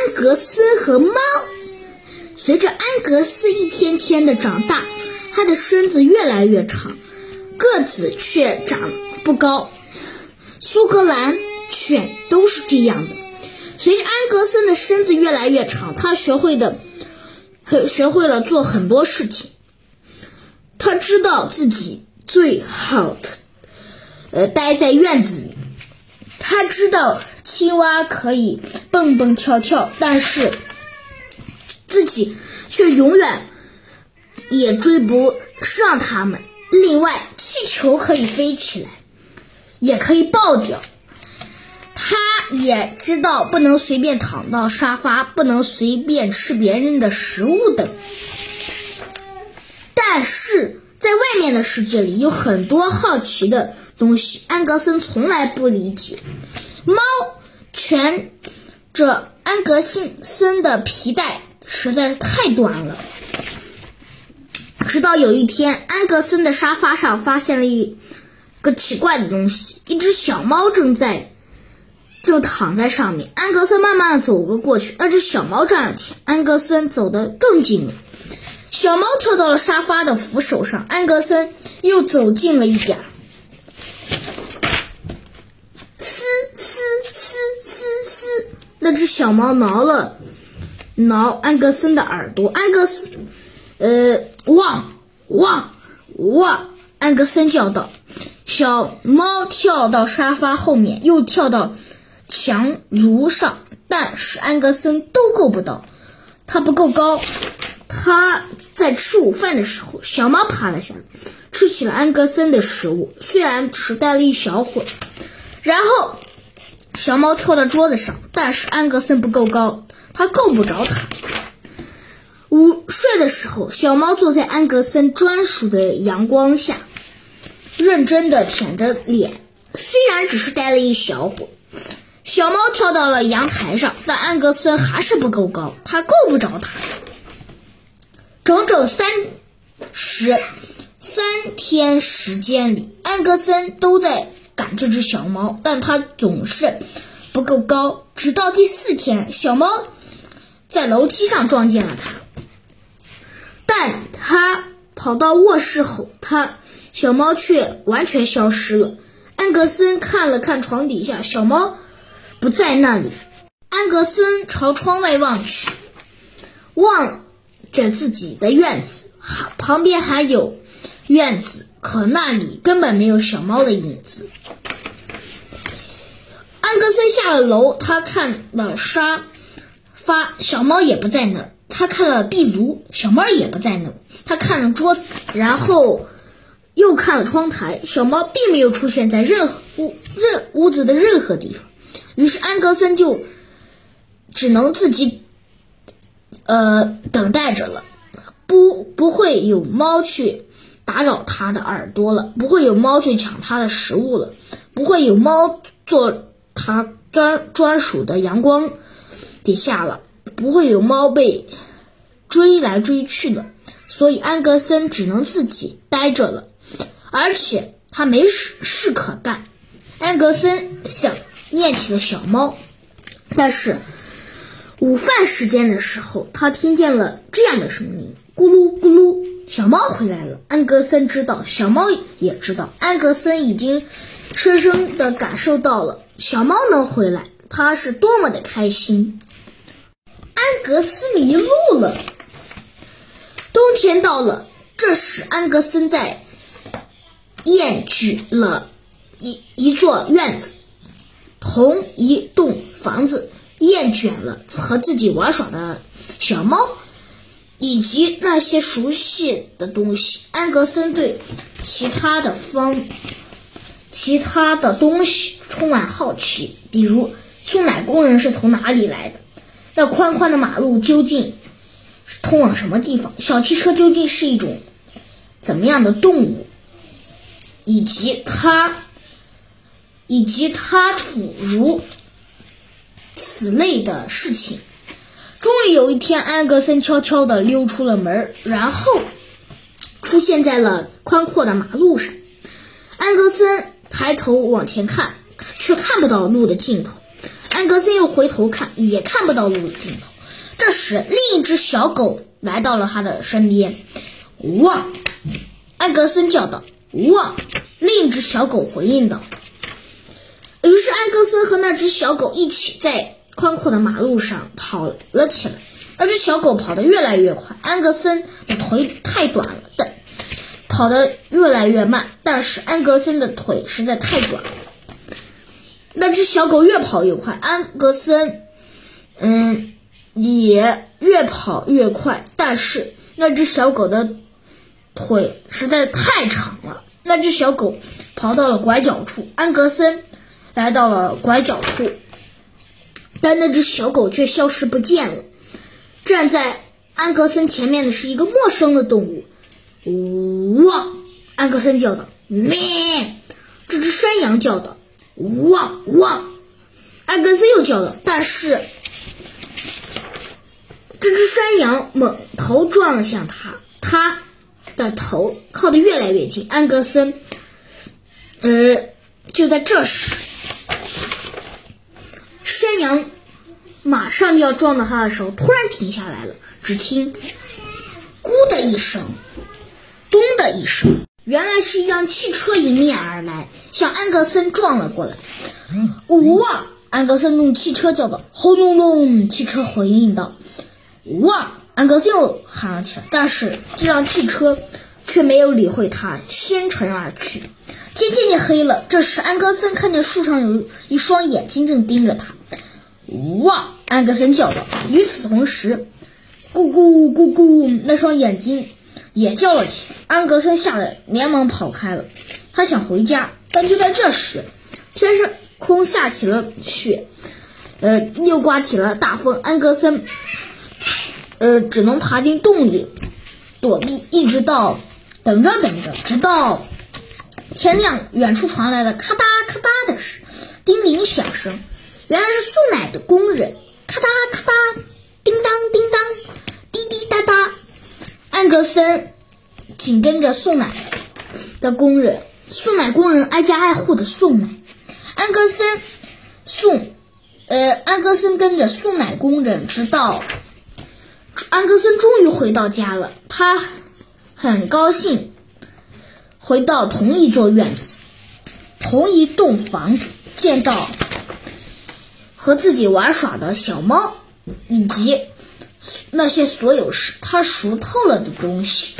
安格森和猫。随着安格斯一天天的长大，他的身子越来越长，个子却长不高。苏格兰犬都是这样的。随着安格森的身子越来越长，他学会的，学会了做很多事情。他知道自己最好的，呃，待在院子里。他知道青蛙可以蹦蹦跳跳，但是自己却永远也追不上他们。另外，气球可以飞起来，也可以爆掉。他也知道不能随便躺到沙发，不能随便吃别人的食物等。但是在外面的世界里，有很多好奇的东西，安格森从来不理解。猫全这安格森的皮带实在是太短了。直到有一天，安格森的沙发上发现了一个奇怪的东西，一只小猫正在正躺在上面。安格森慢慢的走了过去，那只小猫站了起来，安格森走得更近了。小猫跳到了沙发的扶手上，安格森又走近了一点儿。那只小猫挠了挠安格森的耳朵，安格斯，呃，汪汪汪！安格森叫道。小猫跳到沙发后面，又跳到墙炉上，但是安格森都够不到，它不够高。他在吃午饭的时候，小猫爬了下来，吃起了安格森的食物，虽然只是待了一小会儿，然后。小猫跳到桌子上，但是安格森不够高，它够不着它。午睡的时候，小猫坐在安格森专属的阳光下，认真的舔着脸。虽然只是待了一小会，小猫跳到了阳台上，但安格森还是不够高，它够不着它。整整三十三天时间里，安格森都在。赶这只小猫，但它总是不够高。直到第四天，小猫在楼梯上撞见了它，但它跑到卧室后，它小猫却完全消失了。安格森看了看床底下，小猫不在那里。安格森朝窗外望去，望着自己的院子，旁边还有院子。可那里根本没有小猫的影子。安格森下了楼，他看了沙发，小猫也不在那儿；他看了壁炉，小猫也不在那儿；他看了桌子，然后又看了窗台，小猫并没有出现在任何屋任屋子的任何地方。于是安格森就只能自己呃等待着了，不不会有猫去。打扰他的耳朵了，不会有猫去抢他的食物了，不会有猫坐他专专属的阳光底下了，不会有猫被追来追去了，所以安格森只能自己待着了，而且他没事事可干。安格森想念起了小猫，但是午饭时间的时候，他听见了这样的声音：咕噜咕噜。小猫回来了，安格森知道，小猫也知道。安格森已经深深的感受到了小猫能回来，他是多么的开心。安格斯迷路了，冬天到了，这时安格森在厌倦了一一座院子，同一栋房子，厌倦了和自己玩耍的小猫。以及那些熟悉的东西，安格森对其他的方、其他的东西充满好奇，比如送奶工人是从哪里来的？那宽宽的马路究竟通往什么地方？小汽车究竟是一种怎么样的动物？以及它，以及它处如此类的事情。终于有一天，安格森悄悄地溜出了门，然后出现在了宽阔的马路上。安格森抬头往前看，却看不到路的尽头。安格森又回头看，也看不到路的尽头。这时，另一只小狗来到了他的身边。汪！安格森叫道。汪！另一只小狗回应道。于是，安格森和那只小狗一起在宽阔的马路上跑了起来。那只小狗跑得越来越快，安格森的腿太短了，但跑得越来越慢。但是安格森的腿实在太短了。那只小狗越跑越快，安格森，嗯，也越跑越快。但是那只小狗的腿实在太长了。那只小狗跑到了拐角处，安格森来到了拐角处，但那只小狗却消失不见了。站在安格森前面的是一个陌生的动物。汪！安格森叫道：“咩！”这只山羊叫道。汪汪！安格森又叫了，但是这只山羊猛头撞向他，他的头靠得越来越近。安格森，呃，就在这时，羊马上就要撞到他的时候，突然停下来了。只听“咕”的一声，“咚”的一声。原来是一辆汽车迎面而来，向安格森撞了过来。哇！安格森用汽车叫道：“轰隆隆！”汽车回应道：“哇！”安格森又喊了起来。但是这辆汽车却没有理会他，先沉而去。天渐渐黑了。这时，安格森看见树上有一双眼睛正盯着他。哇！安格森叫道。与此同时，咕咕咕咕，那双眼睛。也叫了起来，安格森吓得连忙跑开了。他想回家，但就在这时，天上空下起了雪，呃，又刮起了大风。安格森，呃，只能爬进洞里躲避，一直到等着等着，直到天亮。远处传来了咔嗒咔嗒的声叮铃响声，原来是送奶的工人。咔嗒咔嗒，叮当叮当，滴滴答答。安格森紧跟着送奶的工人，送奶工人挨家挨户的送奶。安格森送，呃，安格森跟着送奶工人，直到安格森终于回到家了。他很高兴回到同一座院子、同一栋房子，见到和自己玩耍的小猫，以及。那些所有是他熟透了的东西。